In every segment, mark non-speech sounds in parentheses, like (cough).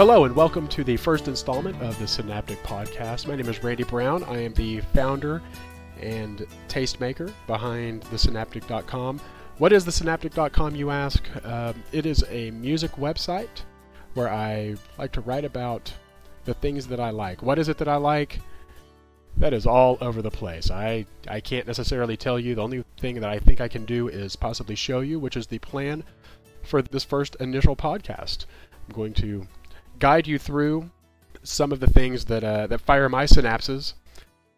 Hello, and welcome to the first installment of the Synaptic Podcast. My name is Randy Brown. I am the founder and tastemaker behind thesynaptic.com. What is thesynaptic.com, you ask? Um, it is a music website where I like to write about the things that I like. What is it that I like? That is all over the place. I, I can't necessarily tell you. The only thing that I think I can do is possibly show you, which is the plan for this first initial podcast. I'm going to guide you through some of the things that, uh, that fire my synapses,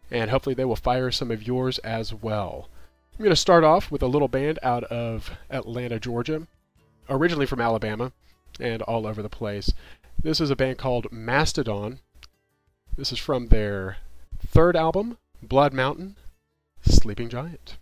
and hopefully they will fire some of yours as well. I'm going to start off with a little band out of Atlanta, Georgia, originally from Alabama and all over the place. This is a band called Mastodon. This is from their third album, Blood Mountain, Sleeping Giant.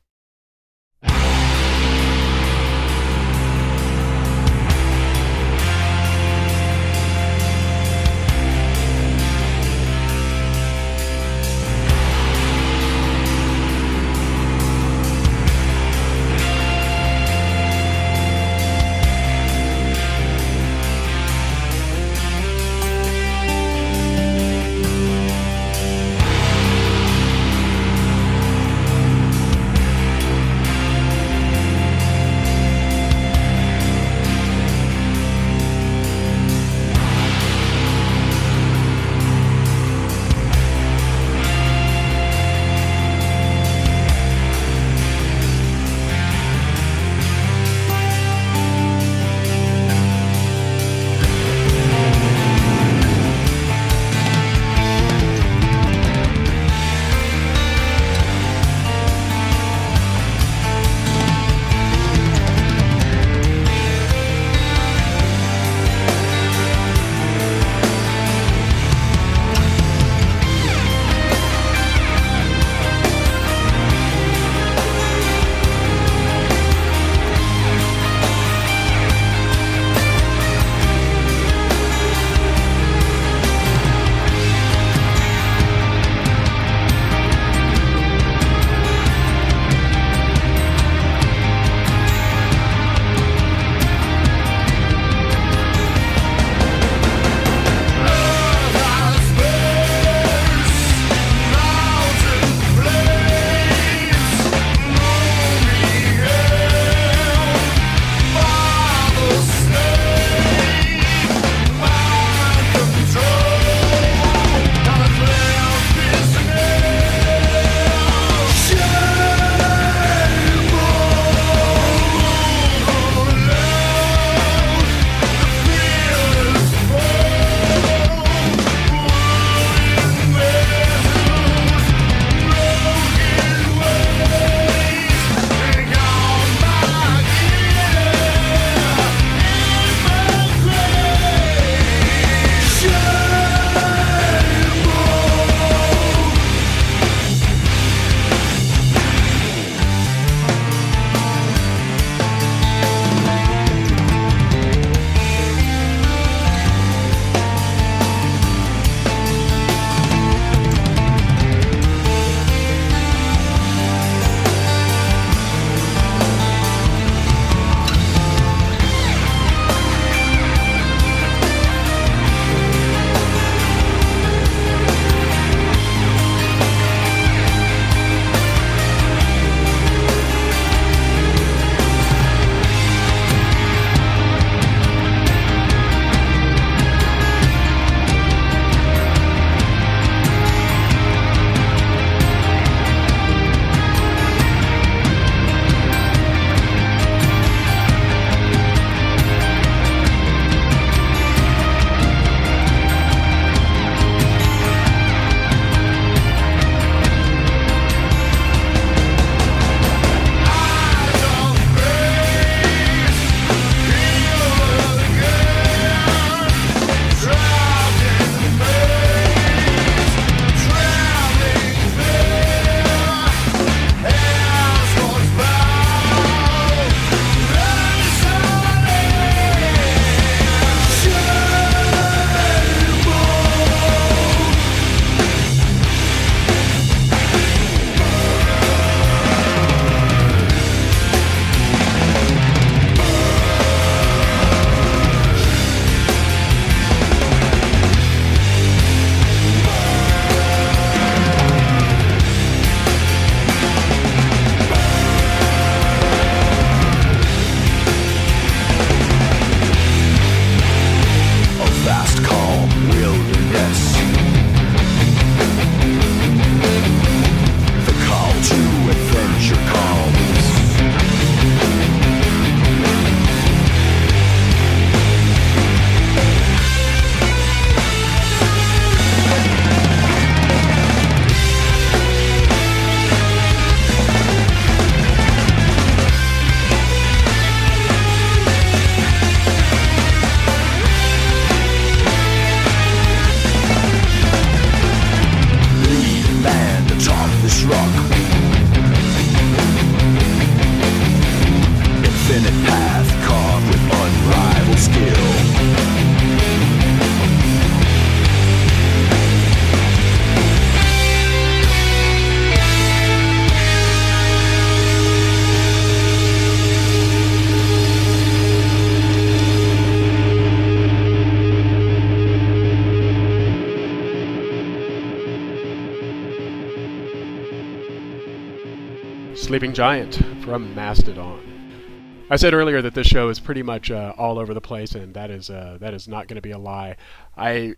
Giant from Mastodon. I said earlier that this show is pretty much uh, all over the place, and that is uh, that is not going to be a lie. I,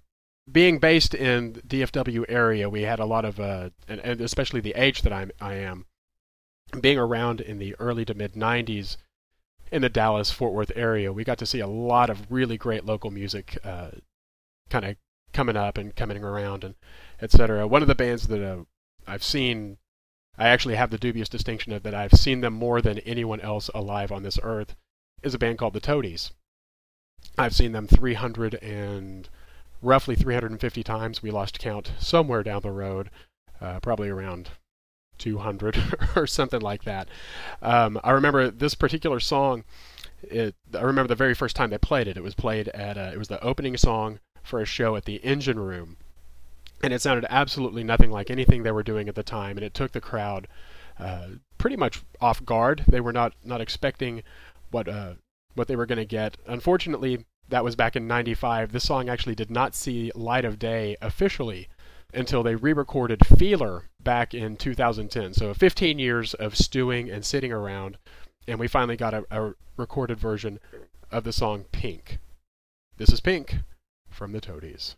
being based in DFW area, we had a lot of, uh, and, and, especially the age that I'm, I am, being around in the early to mid '90s in the Dallas Fort Worth area, we got to see a lot of really great local music, uh, kind of coming up and coming around, and etc. One of the bands that uh, I've seen I actually have the dubious distinction of that I've seen them more than anyone else alive on this earth, is a band called the Toadies. I've seen them 300 and roughly 350 times. We lost count somewhere down the road, uh, probably around 200 (laughs) or something like that. Um, I remember this particular song. It, I remember the very first time they played it. It was played at a, it was the opening song for a show at the Engine Room and it sounded absolutely nothing like anything they were doing at the time, and it took the crowd uh, pretty much off guard. They were not not expecting what uh, what they were going to get. Unfortunately, that was back in '95. This song actually did not see light of day officially until they re-recorded Feeler back in 2010. So 15 years of stewing and sitting around, and we finally got a, a recorded version of the song Pink. This is Pink from the Toadies.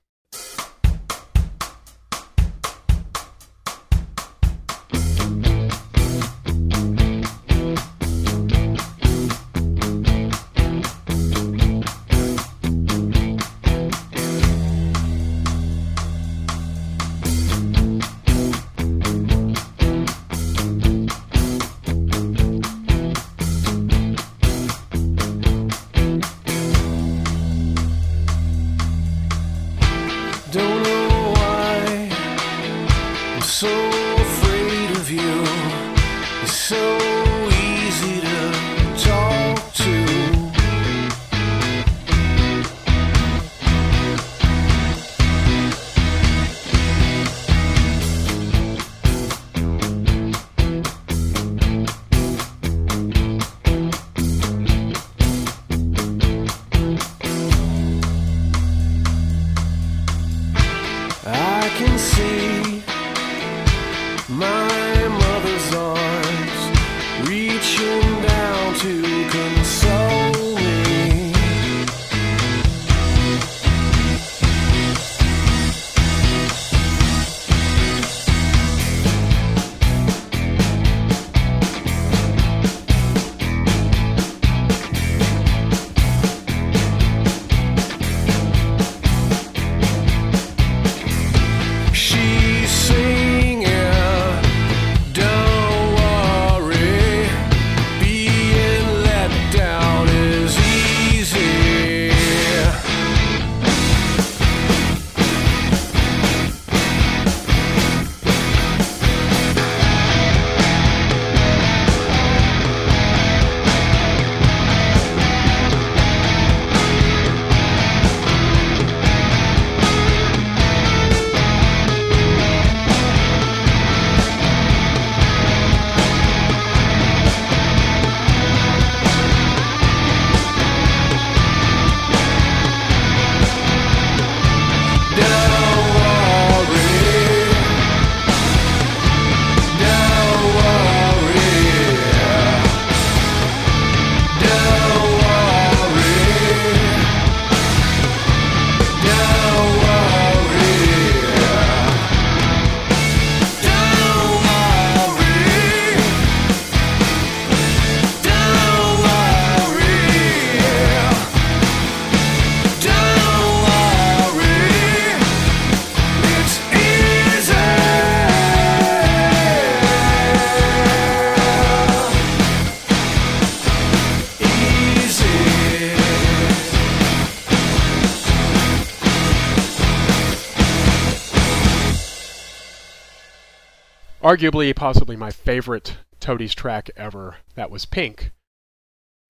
Arguably, possibly my favorite Toadies track ever. That was Pink,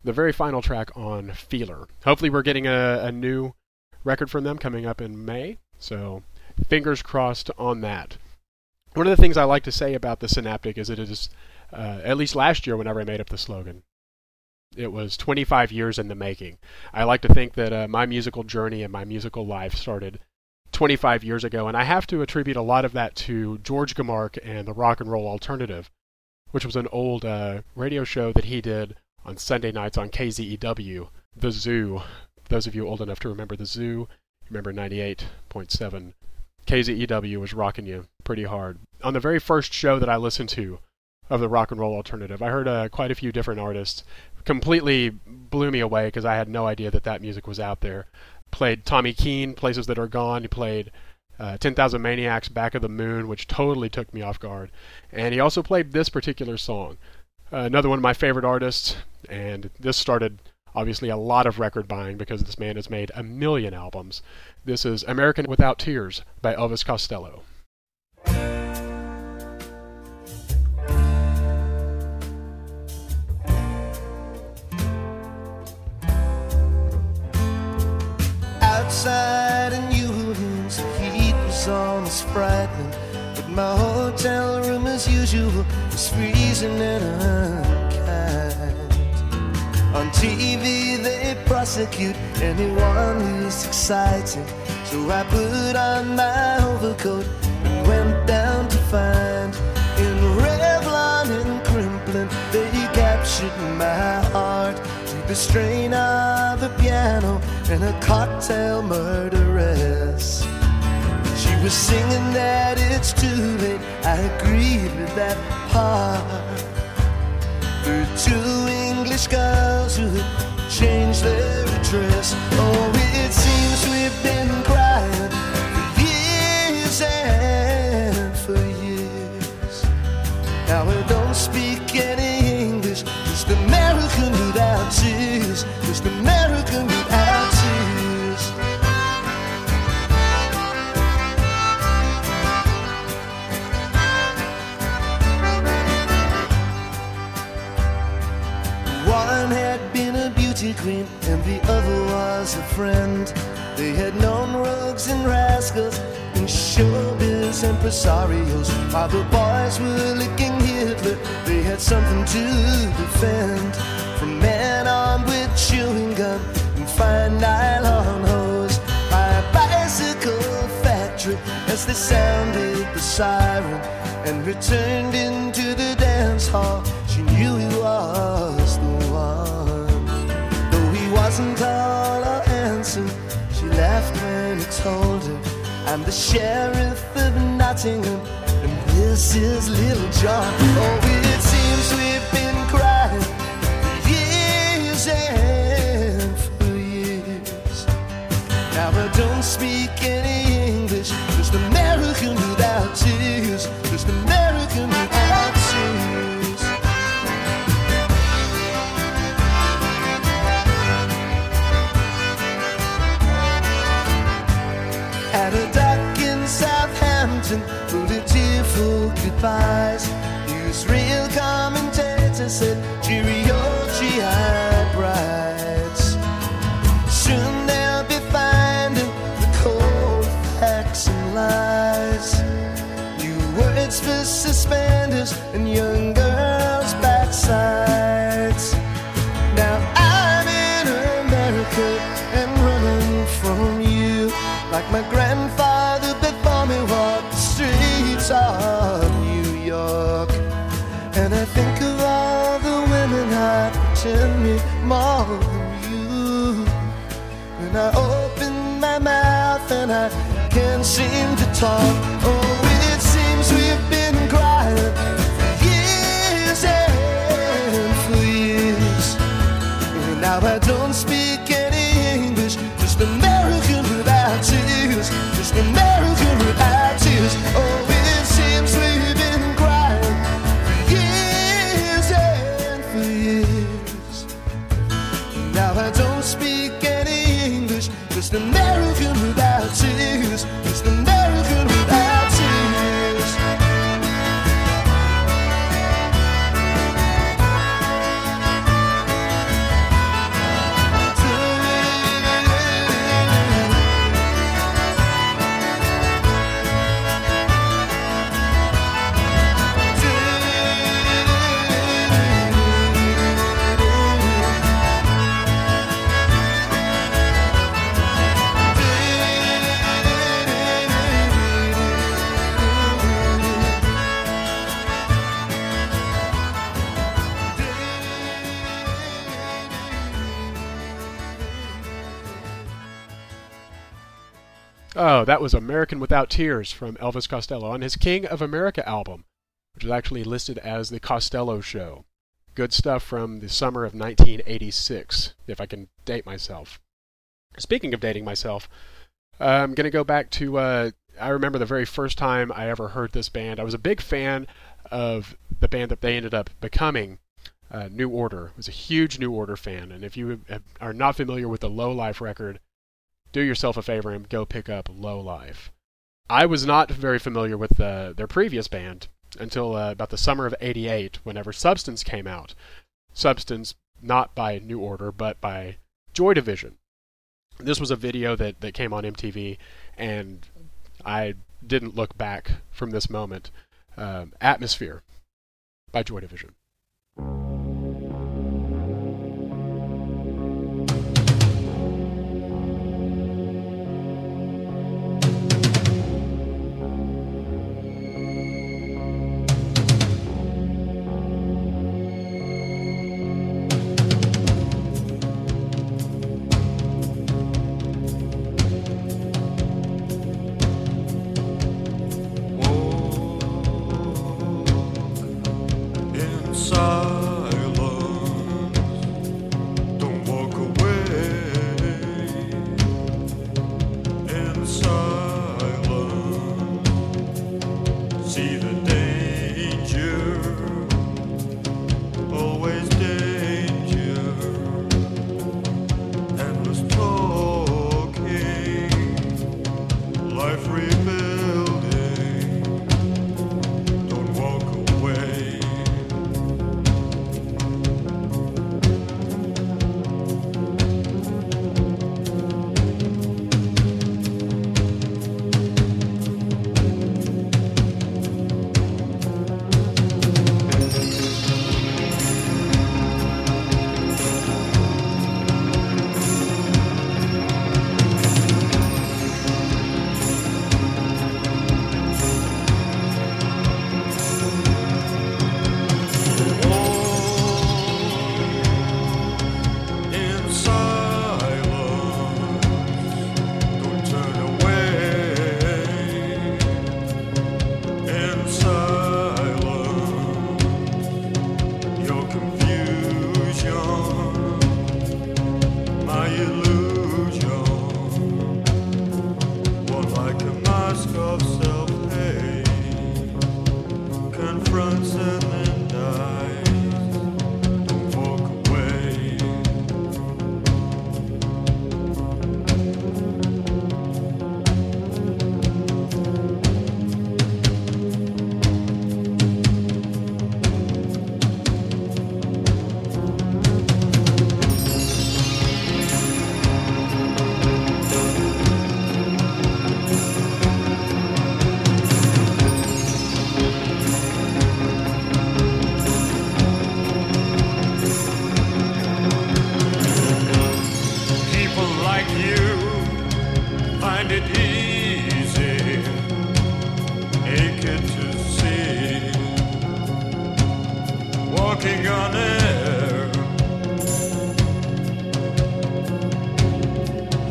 the very final track on Feeler. Hopefully, we're getting a, a new record from them coming up in May, so fingers crossed on that. One of the things I like to say about the Synaptic is it is, uh, at least last year, whenever I made up the slogan, it was 25 years in the making. I like to think that uh, my musical journey and my musical life started 25 years ago, and I have to attribute a lot of that to George Gimarc and the rock and roll alternative, which was an old uh, radio show that he did on Sunday nights on KZEW, The Zoo. Those of you old enough to remember The Zoo, remember 98.7. KZEW was rocking you pretty hard. On the very first show that I listened to of the rock and roll alternative, I heard uh, quite a few different artists. Completely blew me away because I had no idea that that music was out there. Played Tommy Keene, Places That Are Gone. He played uh, 10,000 Maniacs, Back of the Moon, which totally took me off guard. And he also played this particular song. Uh, another one of my favorite artists, and this started obviously a lot of record buying because this man has made a million albums. This is American Without Tears by Elvis Costello. Outside in New Orleans, the heat was almost frightening. But my hotel room, as usual, was freezing and unkind. on TV they prosecute anyone who's excited. So I put on my overcoat and went down to find in Revlon and crimplene they captured my heart to the strain of a piano and a cocktail murderess. She was singing that it's too late. I agreed with that part. Are two English girls who changed their address. Oh, it seems we've been and the other was a friend. They had known rogues and rascals and showbiz impresarios. While the boys were licking Hitler, they had something to defend. From men armed with chewing gum and fine nylon hose. By a bicycle factory as they sounded the siren and returned into the dance hall. I'm the sheriff of Nottingham, and this is Little John. Oh, it seems we've been crying for years and for years. Now I don't speak any tearful goodbyes. Newsreel commentator said, Cheerio, GI brides. Soon they'll be finding the cold facts and lies. New words for suspenders and young I open my mouth and I can't seem to talk. Oh, that was American Without Tears from Elvis Costello on his King of America album, which is actually listed as The Costello Show. Good stuff from the summer of 1986, if I can date myself. Speaking of dating myself, I'm going to go back to. Uh, I remember the very first time I ever heard this band. I was a big fan of the band that they ended up becoming, uh, New Order. I was a huge New Order fan, and if you are not familiar with the Low Life record, do yourself a favor and go pick up Low Life. I was not very familiar with the, their previous band until uh, about the summer of '88, whenever Substance came out. Substance, not by New Order, but by Joy Division. This was a video that, that came on MTV, and I didn't look back from this moment. Um, Atmosphere by Joy Division. So.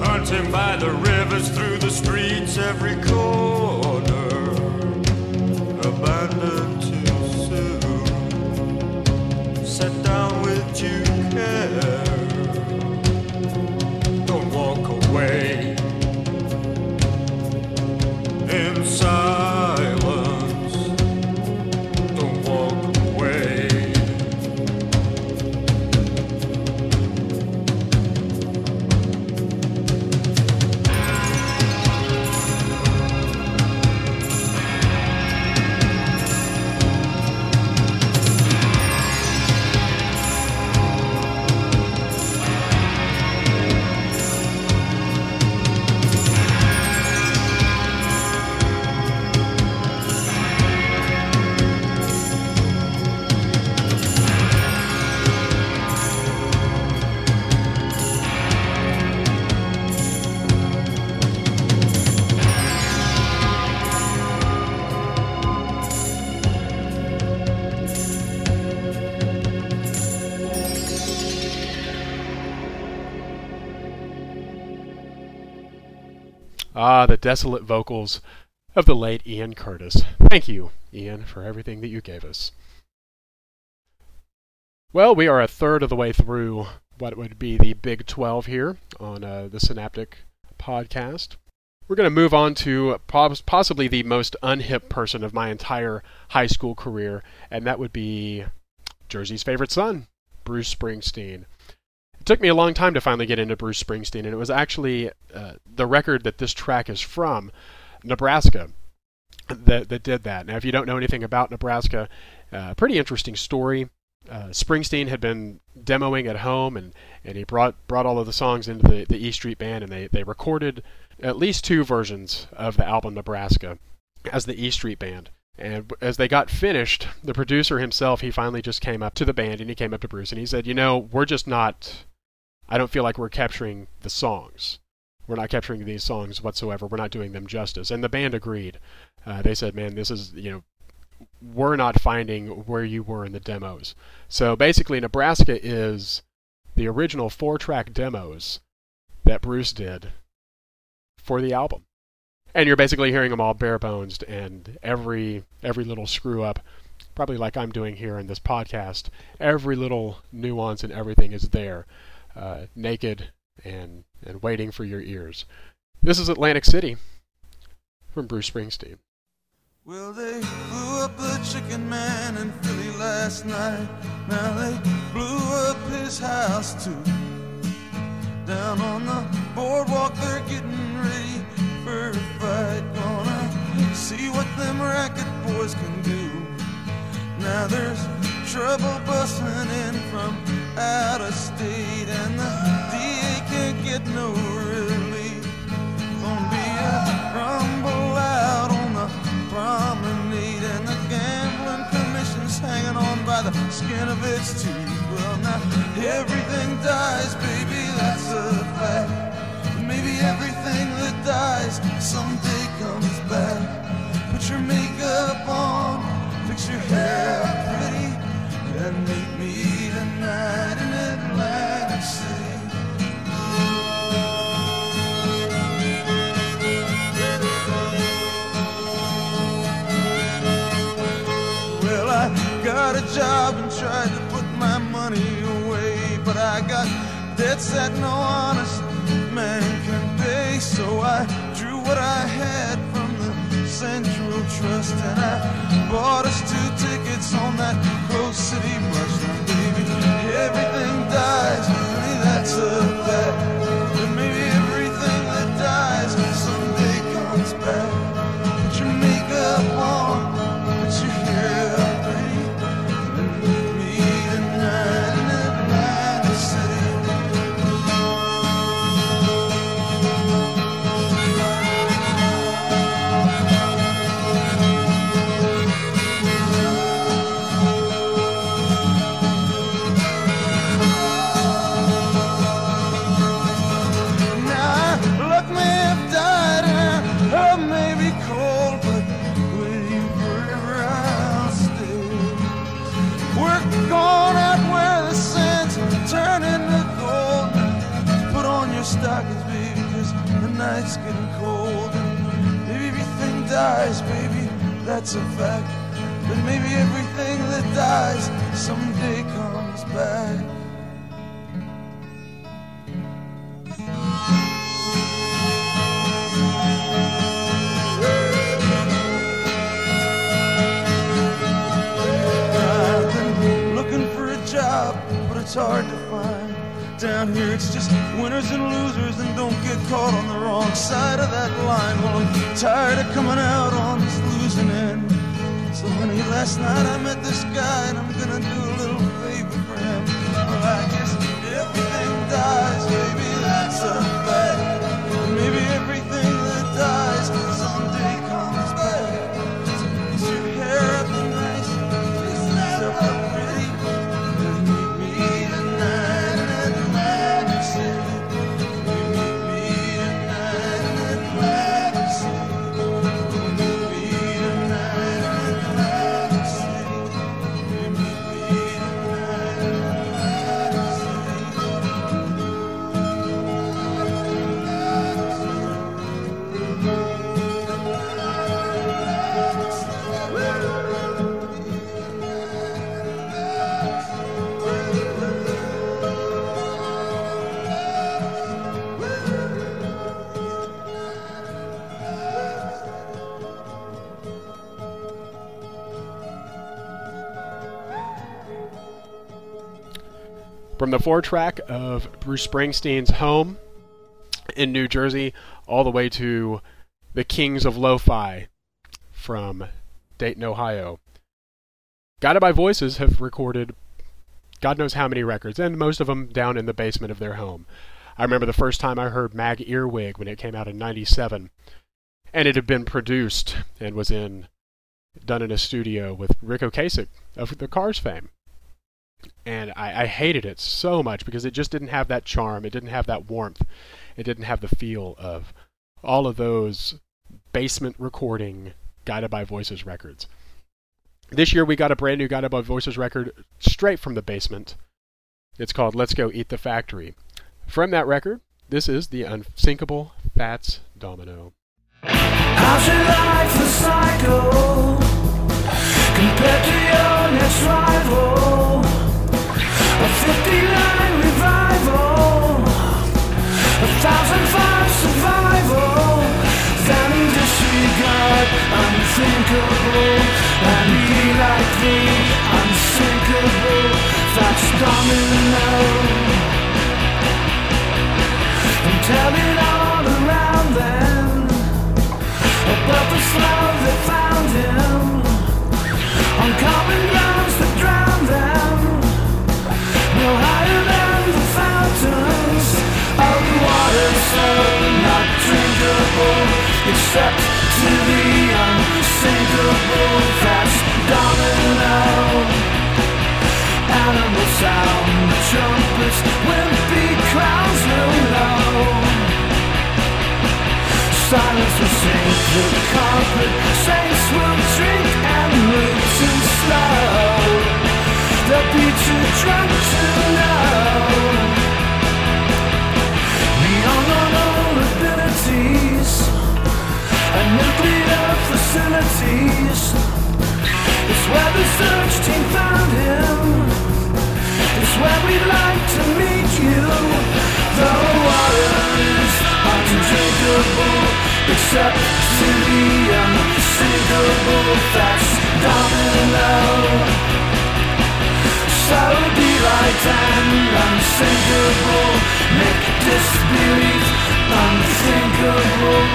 Hunting by the rivers, through the streets, every corner Abandoned too soon Set down with you Ah, the desolate vocals of the late Ian Curtis. Thank you, Ian, for everything that you gave us. Well, we are a third of the way through what would be the Big 12 here on uh, the Synaptic podcast. We're going to move on to possibly the most unhip person of my entire high school career, and that would be Jersey's favorite son, Bruce Springsteen. It took me a long time to finally get into Bruce Springsteen, and it was actually uh, the record that this track is from, Nebraska, that, that did that. Now, if you don't know anything about Nebraska, uh, pretty interesting story. Uh, Springsteen had been demoing at home, and, and he brought brought all of the songs into the, the E Street Band, and they, they recorded at least two versions of the album Nebraska as the E Street Band. And as they got finished, the producer himself, he finally just came up to the band and he came up to Bruce and he said, You know, we're just not, I don't feel like we're capturing the songs. We're not capturing these songs whatsoever. We're not doing them justice. And the band agreed. Uh, they said, Man, this is, you know, we're not finding where you were in the demos. So basically, Nebraska is the original four track demos that Bruce did for the album. And you're basically hearing them all bare bones and every every little screw up, probably like I'm doing here in this podcast, every little nuance and everything is there, uh, naked and and waiting for your ears. This is Atlantic City from Bruce Springsteen. Well, they blew up the chicken man in Philly last night. Now they blew up his house too. Down on the boardwalk, they're getting ready for a fight. Gonna see what them racket boys can do. Now there's trouble busting in from out of state, and the DA can't get no relief. Gonna be a rumble out on the promenade, and the gambling commission's hanging on by the skin of its teeth. Well, now everything dies, baby, that's a fact. Maybe everything that dies someday comes back. Put your makeup on, fix your hair pretty, and meet me job and tried to put my money away, but I got debts that no honest man can pay. So I drew what I had from the Central Trust, and I bought us two tickets on that Coast City bus. Everything dies, maybe that's a fact. That's a fact. But maybe everything that dies someday comes back. I've been looking for a job, but it's hard to find. Down here, it's just winners and losers, and don't get caught on the wrong side of that line. Well, I'm tired of coming out on this honey, last night I met this guy, and I'm gonna do a little favor for him. Well, I guess everything dies, baby, that's a fact. From the four track of Bruce Springsteen's Home in New Jersey, all the way to the Kings of Lo-Fi from Dayton, Ohio. Guided by Voices have recorded God knows how many records, and most of them down in the basement of their home. I remember the first time I heard Mag Earwig when it came out in 97, and it had been produced and was in done in a studio with Ric Ocasek of the Cars fame. And I, I hated it so much because it just didn't have that charm, it didn't have that warmth, it didn't have the feel of all of those basement recording Guided by Voices records. This year we got a brand new Guided by Voices record straight from the basement. It's called Let's Go Eat the Factory. From that record, this is the unsinkable Fats Domino. How's unthinkable and be like. Fats Domino. And tell it all around them about the slow to the unsinkable. Domino. Animal sound, trumpets, will know. Silence will the carpet. Saints will drink and move too slow. They'll be too drunk to facilities. It's where the search team found him. It's where we'd like to meet you. The water is undrinkable, except to the unsinkable. Fats Domino. So delight and unsinkable, make disbelief unthinkable.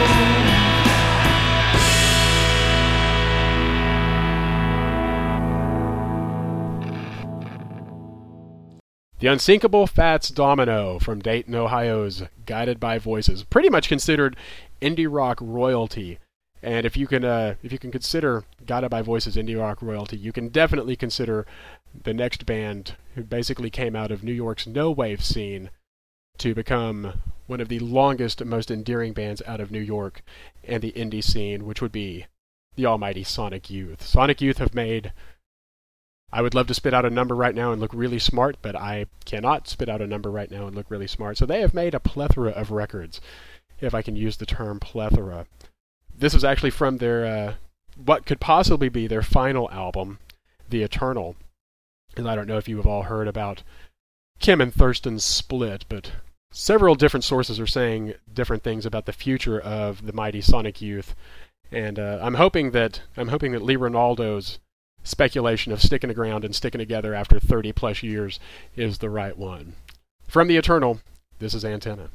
The Unsinkable Fats Domino from Dayton, Ohio's Guided by Voices, pretty much considered indie rock royalty. And if you can, uh, if you can consider Guided by Voices indie rock royalty, you can definitely consider the next band who basically came out of New York's no wave scene to become one of the longest, most endearing bands out of New York and the indie scene, which would be the almighty Sonic Youth. Sonic Youth have made I would love to spit out a number right now and look really smart, but I cannot spit out a number right now and look really smart. So they have made a plethora of records, if I can use the term plethora. This is actually from their uh, what could possibly be their final album, The Eternal. And I don't know if you have all heard about Kim and Thurston's split, but several different sources are saying different things about the future of the mighty Sonic Youth. And uh, I'm hoping that I'm hoping that Lee Ranaldo's speculation of sticking the ground and sticking together after 30 plus years is the right one. From the Eternal, this is Antenna.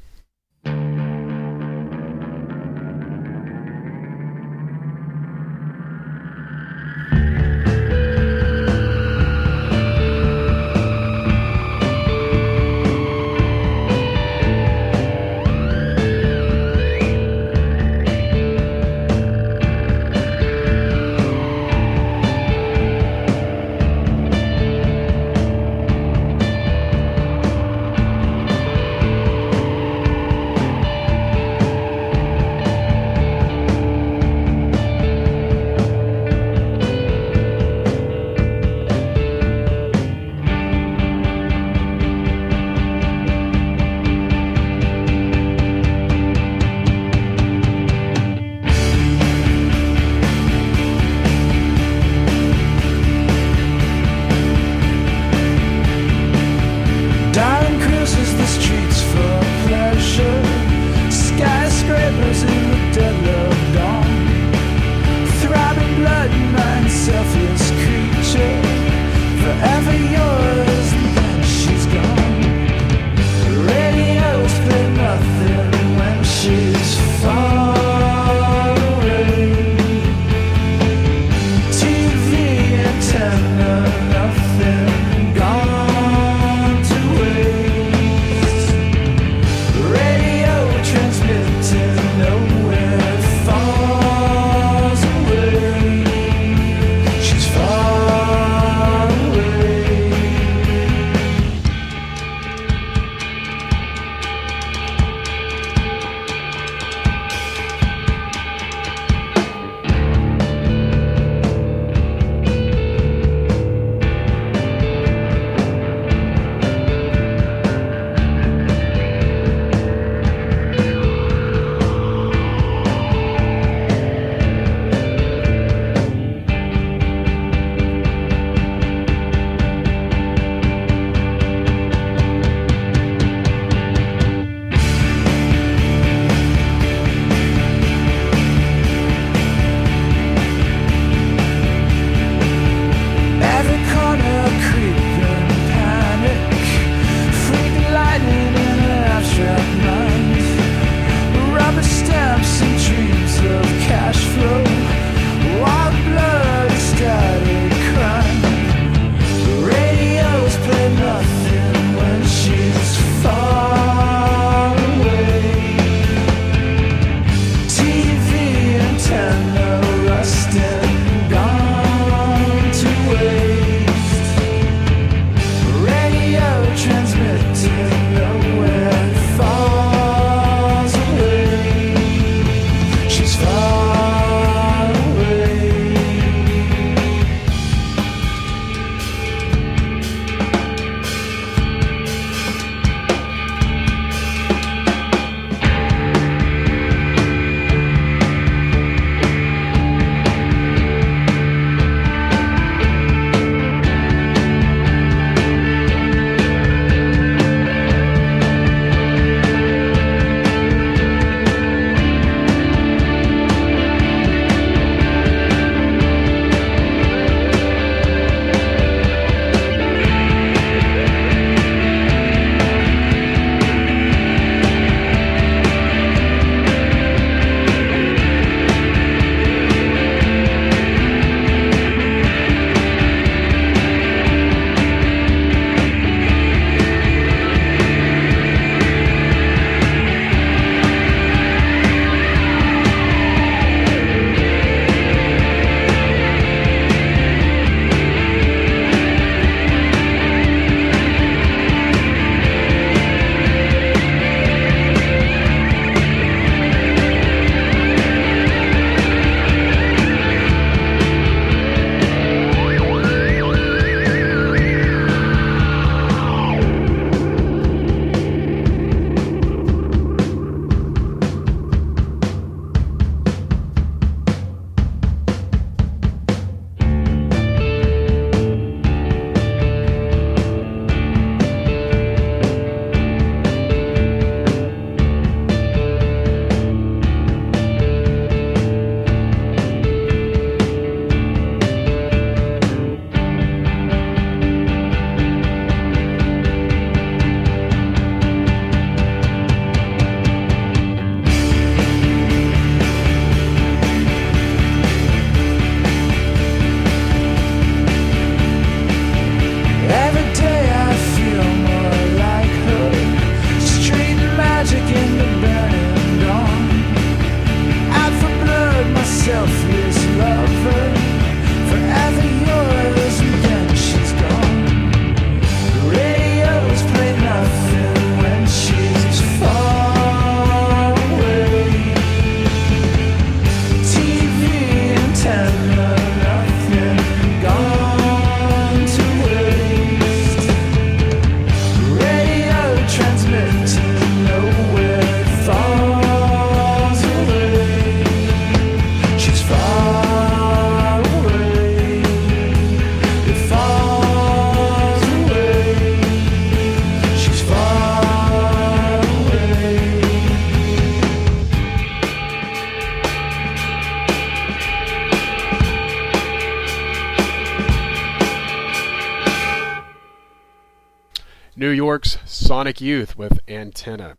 York's Sonic Youth with Antenna.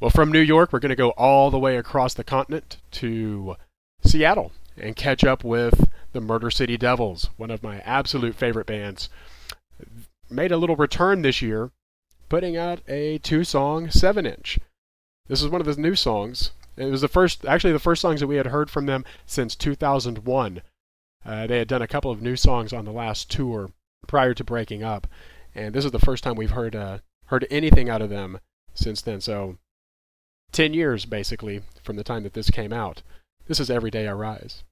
Well, from New York, we're going to go all the way across the continent to Seattle and catch up with the Murder City Devils, one of my absolute favorite bands. Made a little return this year, putting out a two song 7 inch. This is one of the new songs. It was the first, actually, the first songs that we had heard from them since 2001. Uh, they had done a couple of new songs on the last tour prior to breaking up, and this is the first time we've heard uh, heard anything out of them since then. So, ten years basically from the time that this came out. This is Every Day I Rise.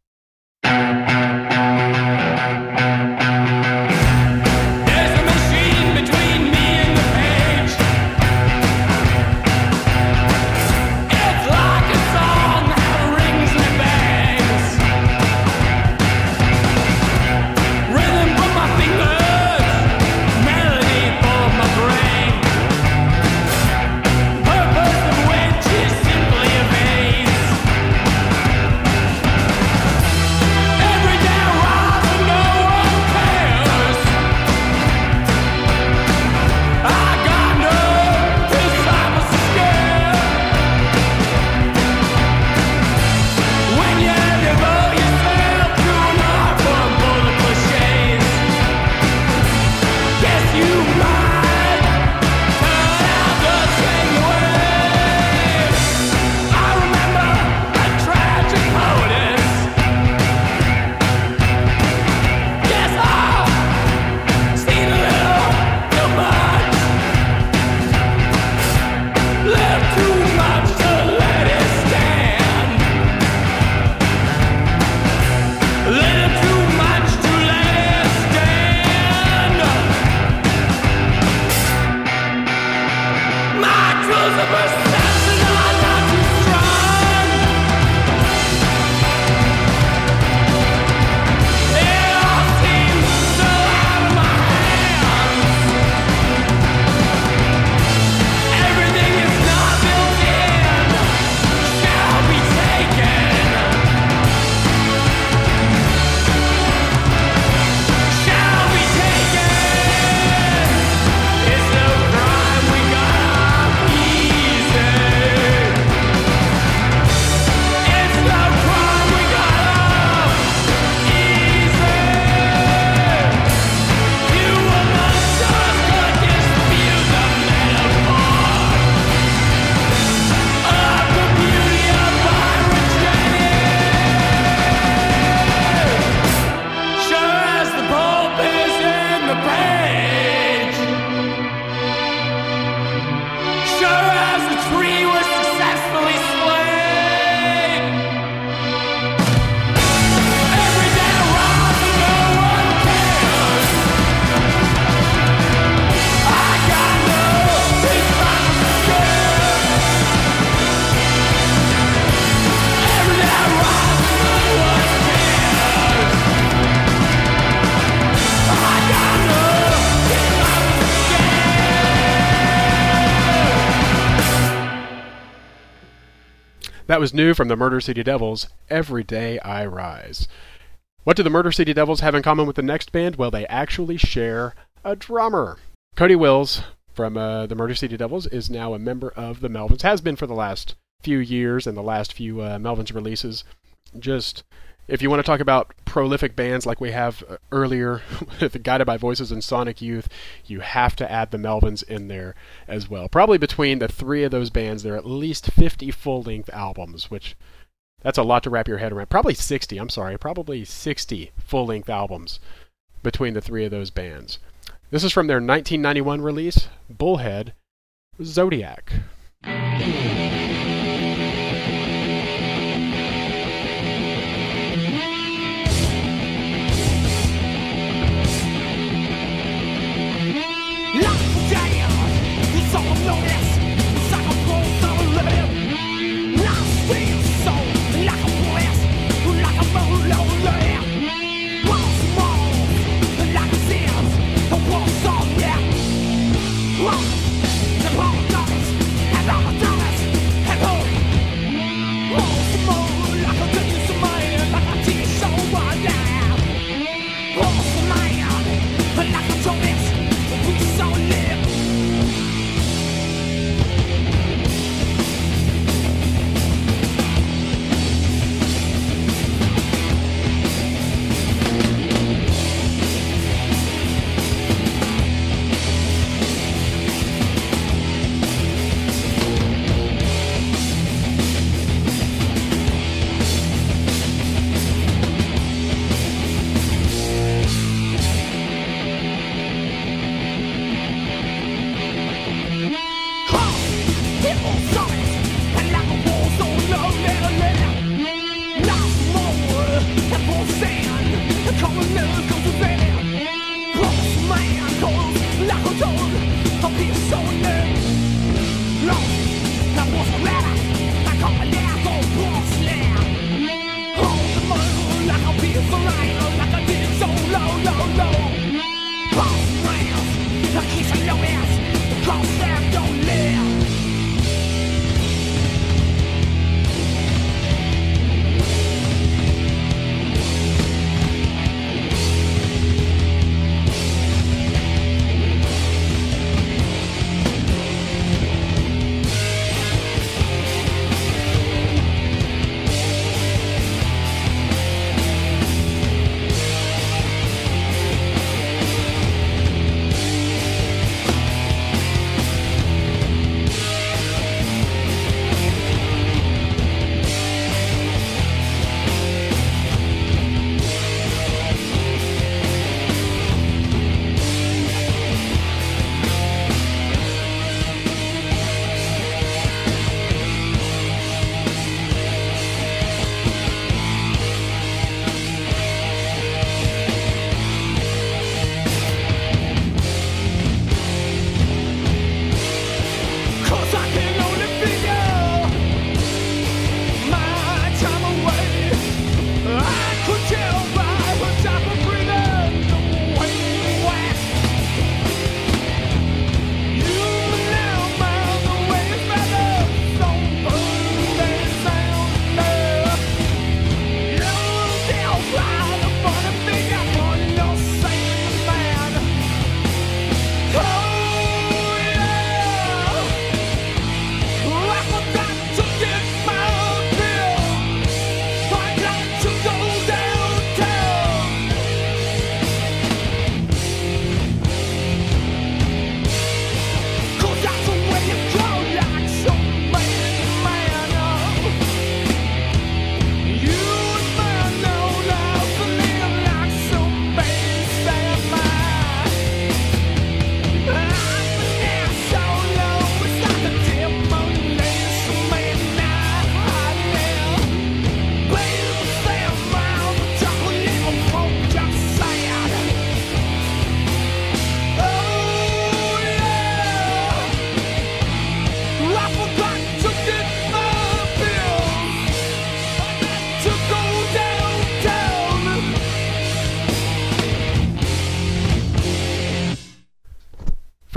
That was new from the Murder City Devils, Every Day I Rise. What do the Murder City Devils have in common with the next band? Well, they actually share a drummer. Coady Willis from uh, the Murder City Devils is now a member of the Melvins, has been for the last few years and the last few uh, Melvins releases. Just, if you want to talk about prolific bands like we have uh, earlier (laughs) with Guided by Voices and Sonic Youth, you have to add the Melvins in there as well. Probably between the three of those bands, there are at least 50 full length albums, which that's a lot to wrap your head around. Probably 60, I'm sorry, probably 60 full length albums between the three of those bands. This is from their 1991 release, Bullhead Zodiac.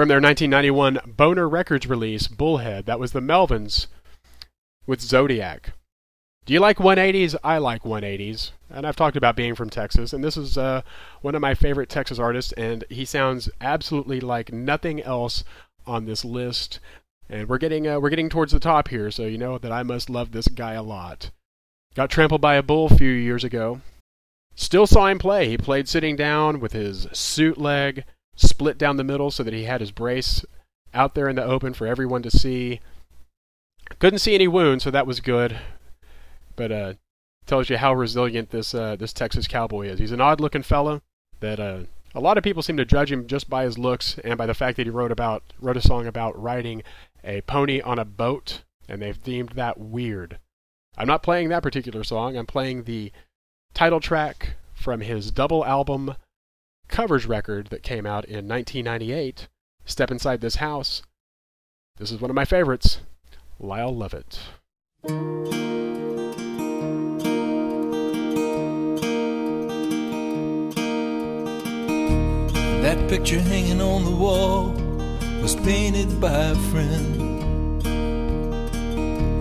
From their 1991 Boner Records release, Bullhead, that was the Melvins with Zodiac. Do you like 180s? I like 180s. And I've talked about being from Texas, and this is uh, one of my favorite Texas artists, and he sounds absolutely like nothing else on this list. And we're getting uh, we're getting towards the top here, so you know that I must love this guy a lot. Got trampled by a bull a few years ago. Still saw him play. He played sitting down with his suit leg split down the middle so that he had his brace out there in the open for everyone to see. Couldn't see any wounds, so that was good. But uh, tells you how resilient this uh, this Texas cowboy is. He's an odd-looking fellow that uh, a lot of people seem to judge him just by his looks and by the fact that he wrote about wrote a song about riding a pony on a boat, and they've deemed that weird. I'm not playing that particular song. I'm playing the title track from his double album covers record that came out in 1998, Step Inside This House. This is one of my favorites, Lyle Lovett. That picture hanging on the wall was painted by a friend.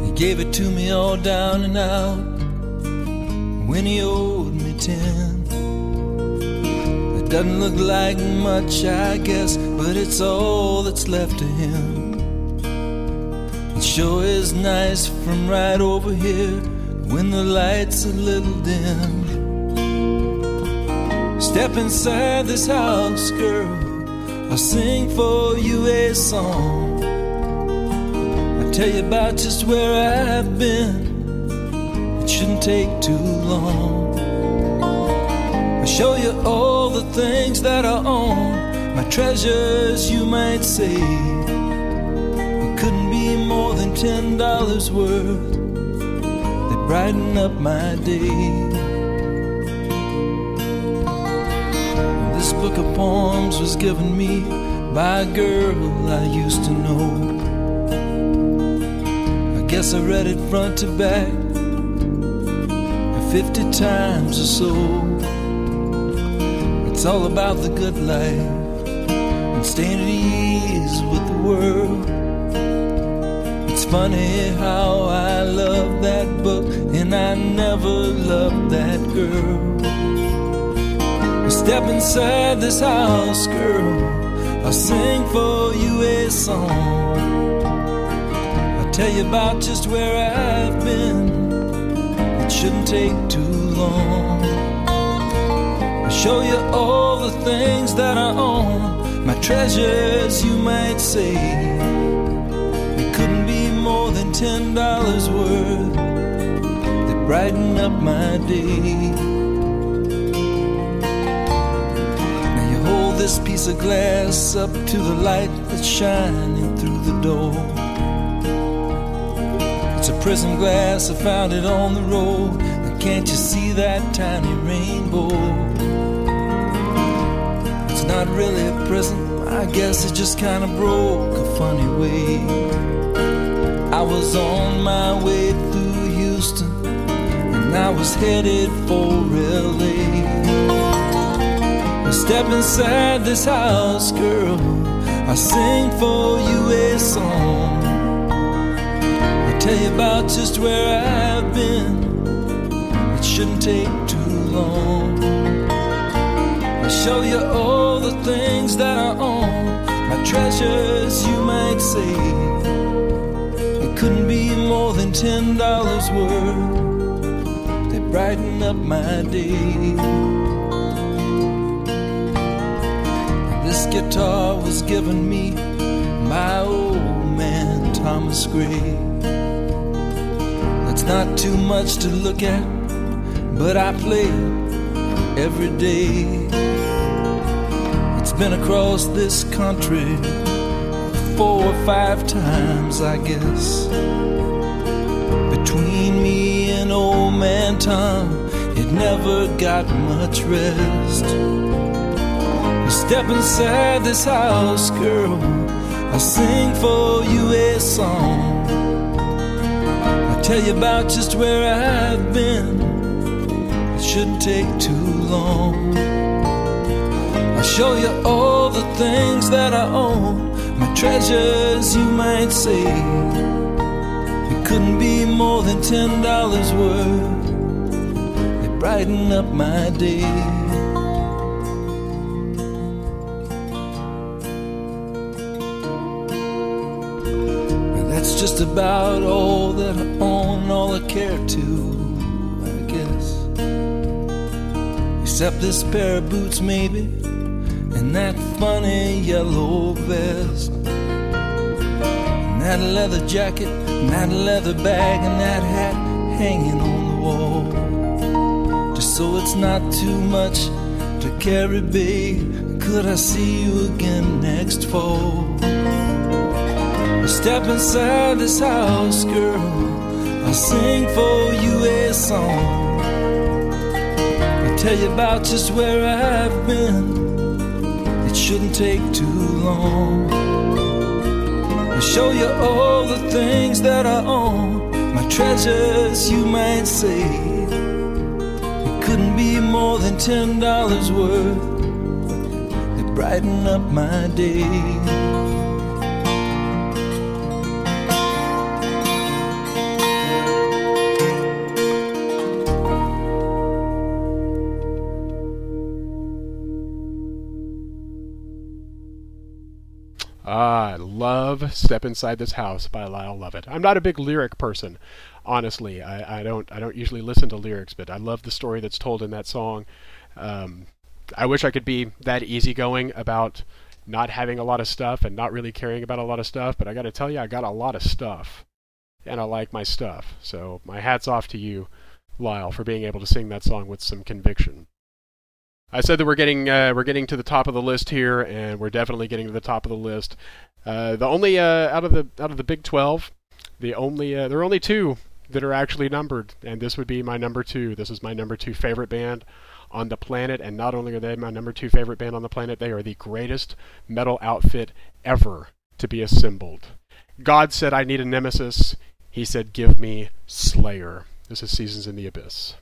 He gave it to me all down and out when he owed me ten. Doesn't look like much, I guess, but it's all that's left to him. It sure is nice from right over here when the light's a little dim. Step inside this house, girl. I'll sing for you a song. I'll tell you about just where I've been. It shouldn't take too long. I'll show you all the things that I own. My treasures, you might say. Couldn't be more than ten dollars worth. They brighten up my day. This book of poems was given me by a girl I used to know. I guess I read it front to back 50 times or so. It's all about the good life and staying at ease with the world. It's funny how I love that book and I never loved that girl. Step inside this house, girl. I'll sing for you a song. I'll tell you about just where I've been. It shouldn't take too long. Show you all the things that I own. My treasures, you might say. It couldn't be more than ten dollars worth. They brighten up my day. Now you hold this piece of glass up to the light that's shining through the door. It's a prism glass, I found it on the road. Can't you see that tiny rainbow? Not really a prism, I guess it just kinda broke a funny way. I was on my way through Houston, and I was headed for LA. Step inside this house, girl. I sing for you a song. I tell you about just where I've been. It shouldn't take too long. Show you all the things that I own. My treasures, you might say. It couldn't be more than ten dollars worth. They brighten up my day. This guitar was given me by old man Thomas Gray. That's not too much to look at, but I play every day. It's been across this country four or five times, I guess. Between me and old man Tom, it never got much rest. Step inside this house, girl. I'll sing for you a song. I'll tell you about just where I've been. Shouldn't take too long. I'll show you all the things that I own, my treasures you might say. It couldn't be more than ten dollars worth. They brighten up my day. Just about all that I own, all I care to, Except this pair of boots, maybe, and that funny yellow vest. And that leather jacket, and that leather bag, and that hat hanging on the wall. Just so it's not too much to carry, babe. Could I see you again next fall? Step inside this house, girl. I'll sing for you a song. Tell you about just where I've been. It shouldn't take too long. I'll show you all the things that I own, my treasures, you might say. It couldn't be more than ten dollars worth. They brighten up my day. "Step Inside This House" by Lyle Lovett. I'm not a big lyric person, honestly. I, I don't I don't usually listen to lyrics, but I love the story that's told in that song. Um, I wish I could be that easygoing about not having a lot of stuff and not really caring about a lot of stuff, but I got to tell you, I got a lot of stuff, and I like my stuff. So my hats off to you, Lyle, for being able to sing that song with some conviction. I said that we're getting uh, we're getting to the top of the list here, and we're definitely getting to the top of the list. Uh, the only uh, out of the out of the Big Twelve, the only uh, there are only two that are actually numbered, and this would be my number two. This is my number two favorite band on the planet, and not only are they my number two favorite band on the planet, they are the greatest metal outfit ever to be assembled. God said, "I need a nemesis." He said, "Give me Slayer." This is Seasons in the Abyss.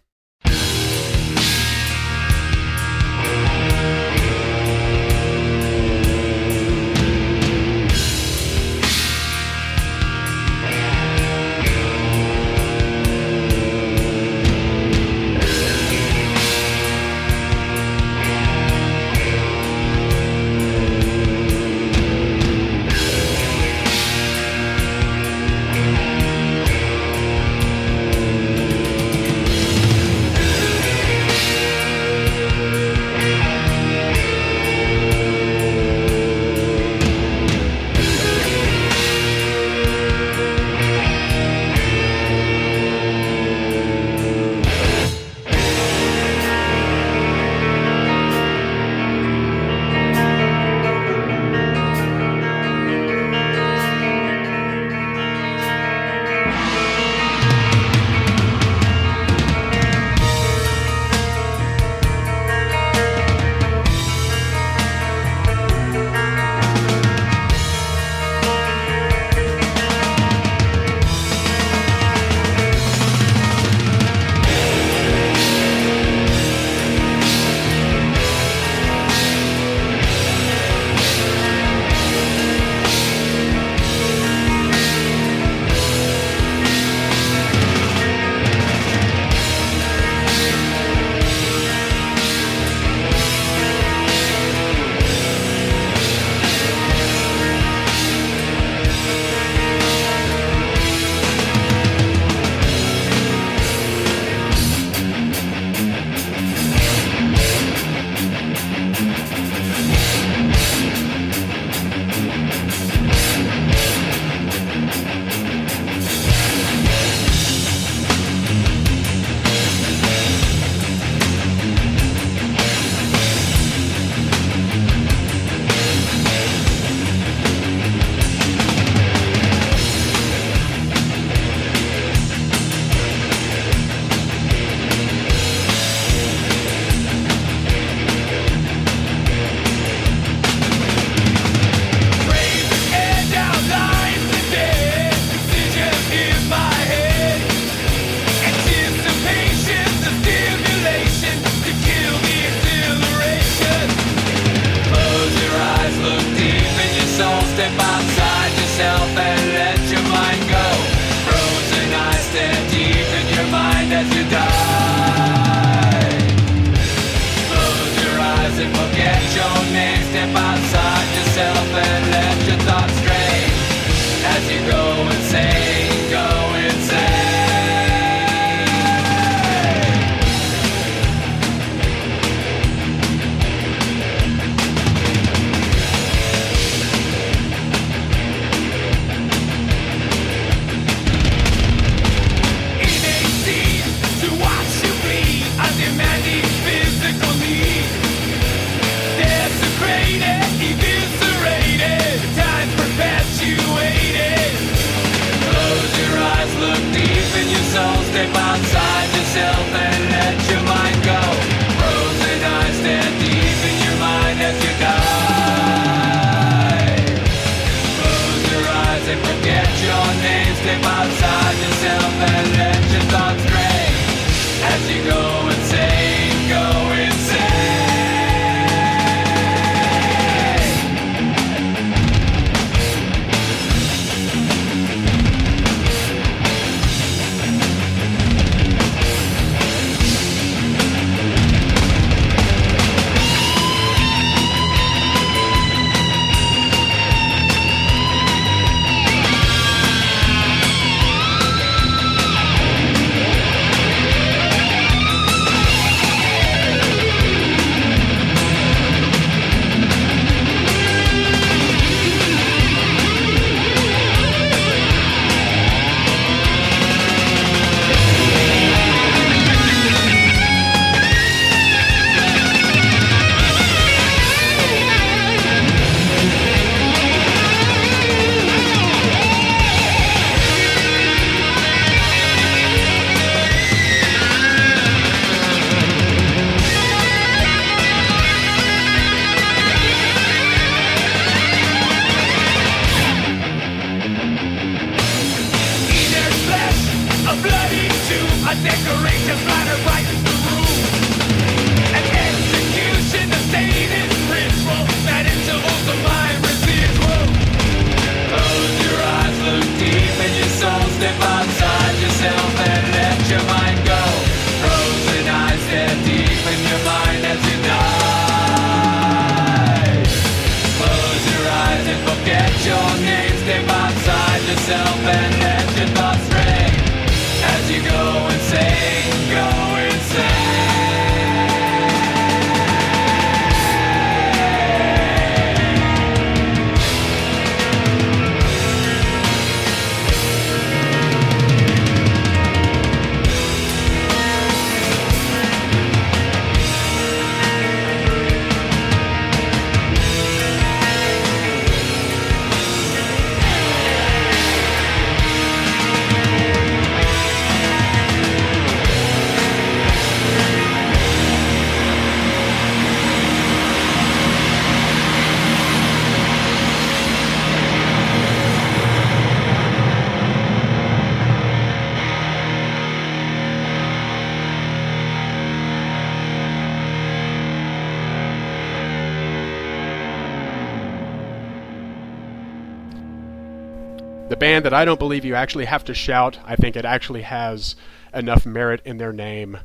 The band that I don't believe you actually have to shout. I think it actually has enough merit in their name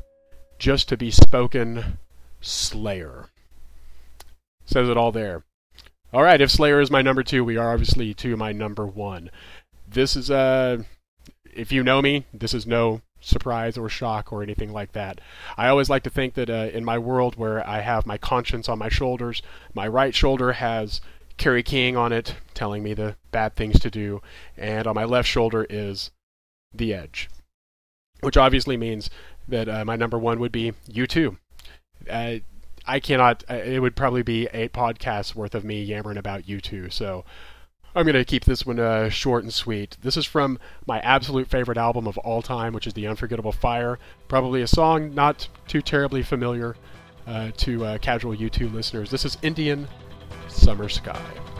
just to be spoken Slayer. Says it all there. All right, if Slayer is my number two, we are obviously to my number one. This is Uh, if you know me, this is no surprise or shock or anything like that. I always like to think that uh, in my world where I have my conscience on my shoulders, my right shoulder has Kerry King on it, telling me the bad things to do, and on my left shoulder is The Edge, which obviously means that uh, my number one would be U2. Uh, I cannot. Uh, it would probably be eight podcasts worth of me yammering about U2. So I'm going to keep this one uh, short and sweet. This is from my absolute favorite album of all time, which is The Unforgettable Fire. Probably a song not too terribly familiar uh, to uh, casual U2 listeners. This is Indian Summer Sky.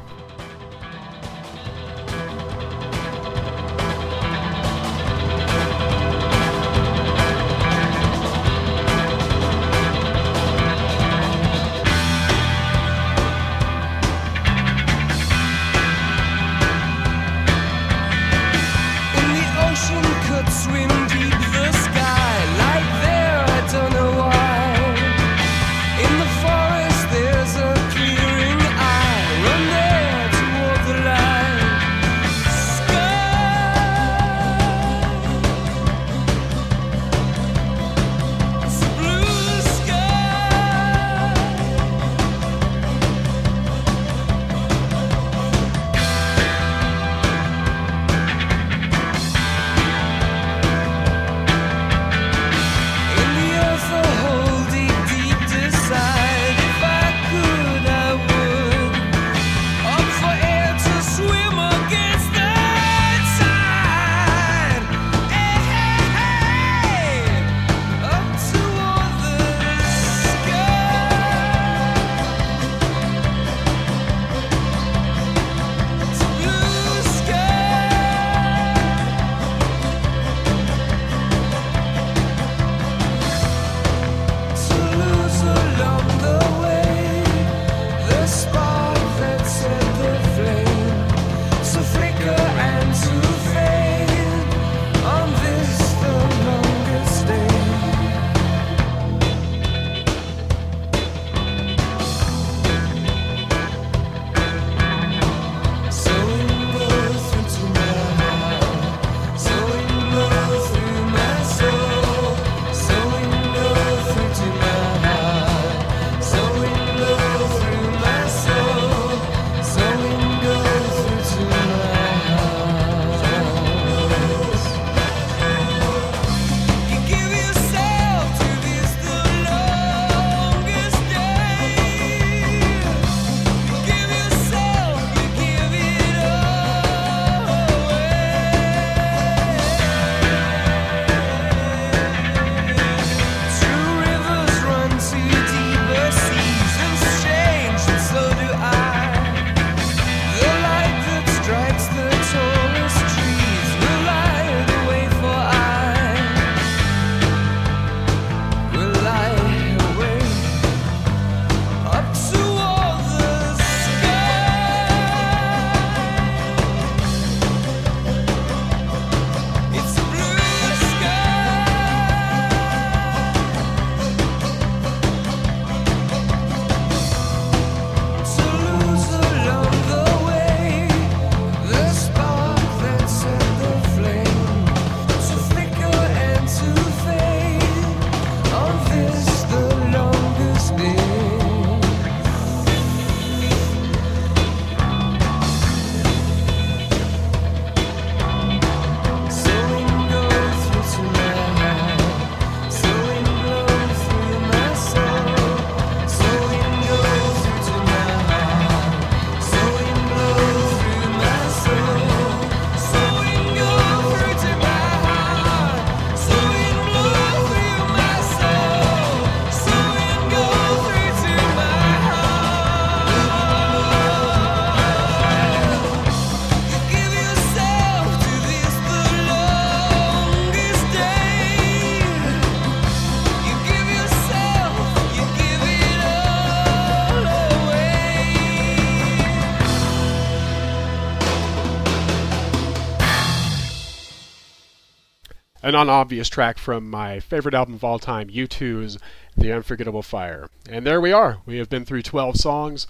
A non-obvious track from my favorite album of all time, U2's The Unforgettable Fire. And there we are. We have been through 12 songs.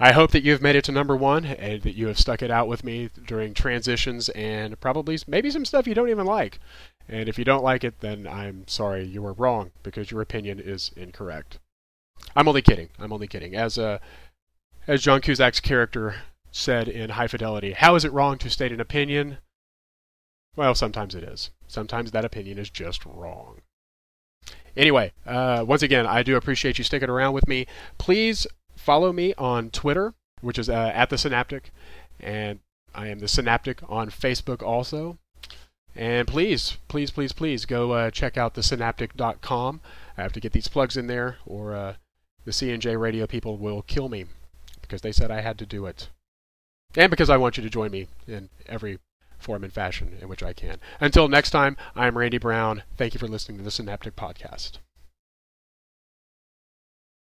I hope that you've made it to number one and that you have stuck it out with me during transitions and probably maybe some stuff you don't even like. And if you don't like it, then I'm sorry you were wrong because your opinion is incorrect. I'm only kidding. I'm only kidding. As uh, as John Cusack's character said in High Fidelity, how is it wrong to state an opinion? Well, sometimes it is. Sometimes that opinion is just wrong. Anyway, uh, once again, I do appreciate you sticking around with me. Please follow me on Twitter, which is uh, at the Synaptic, and I am the Synaptic on Facebook also. And please, please, please, please go uh, check out thesynaptic.com. I have to get these plugs in there, or uh, the C&J radio people will kill me because they said I had to do it. And because I want you to join me in every form and fashion in which I can. Until next time, I'm Randy Brown. Thank you for listening to the Synaptic Podcast.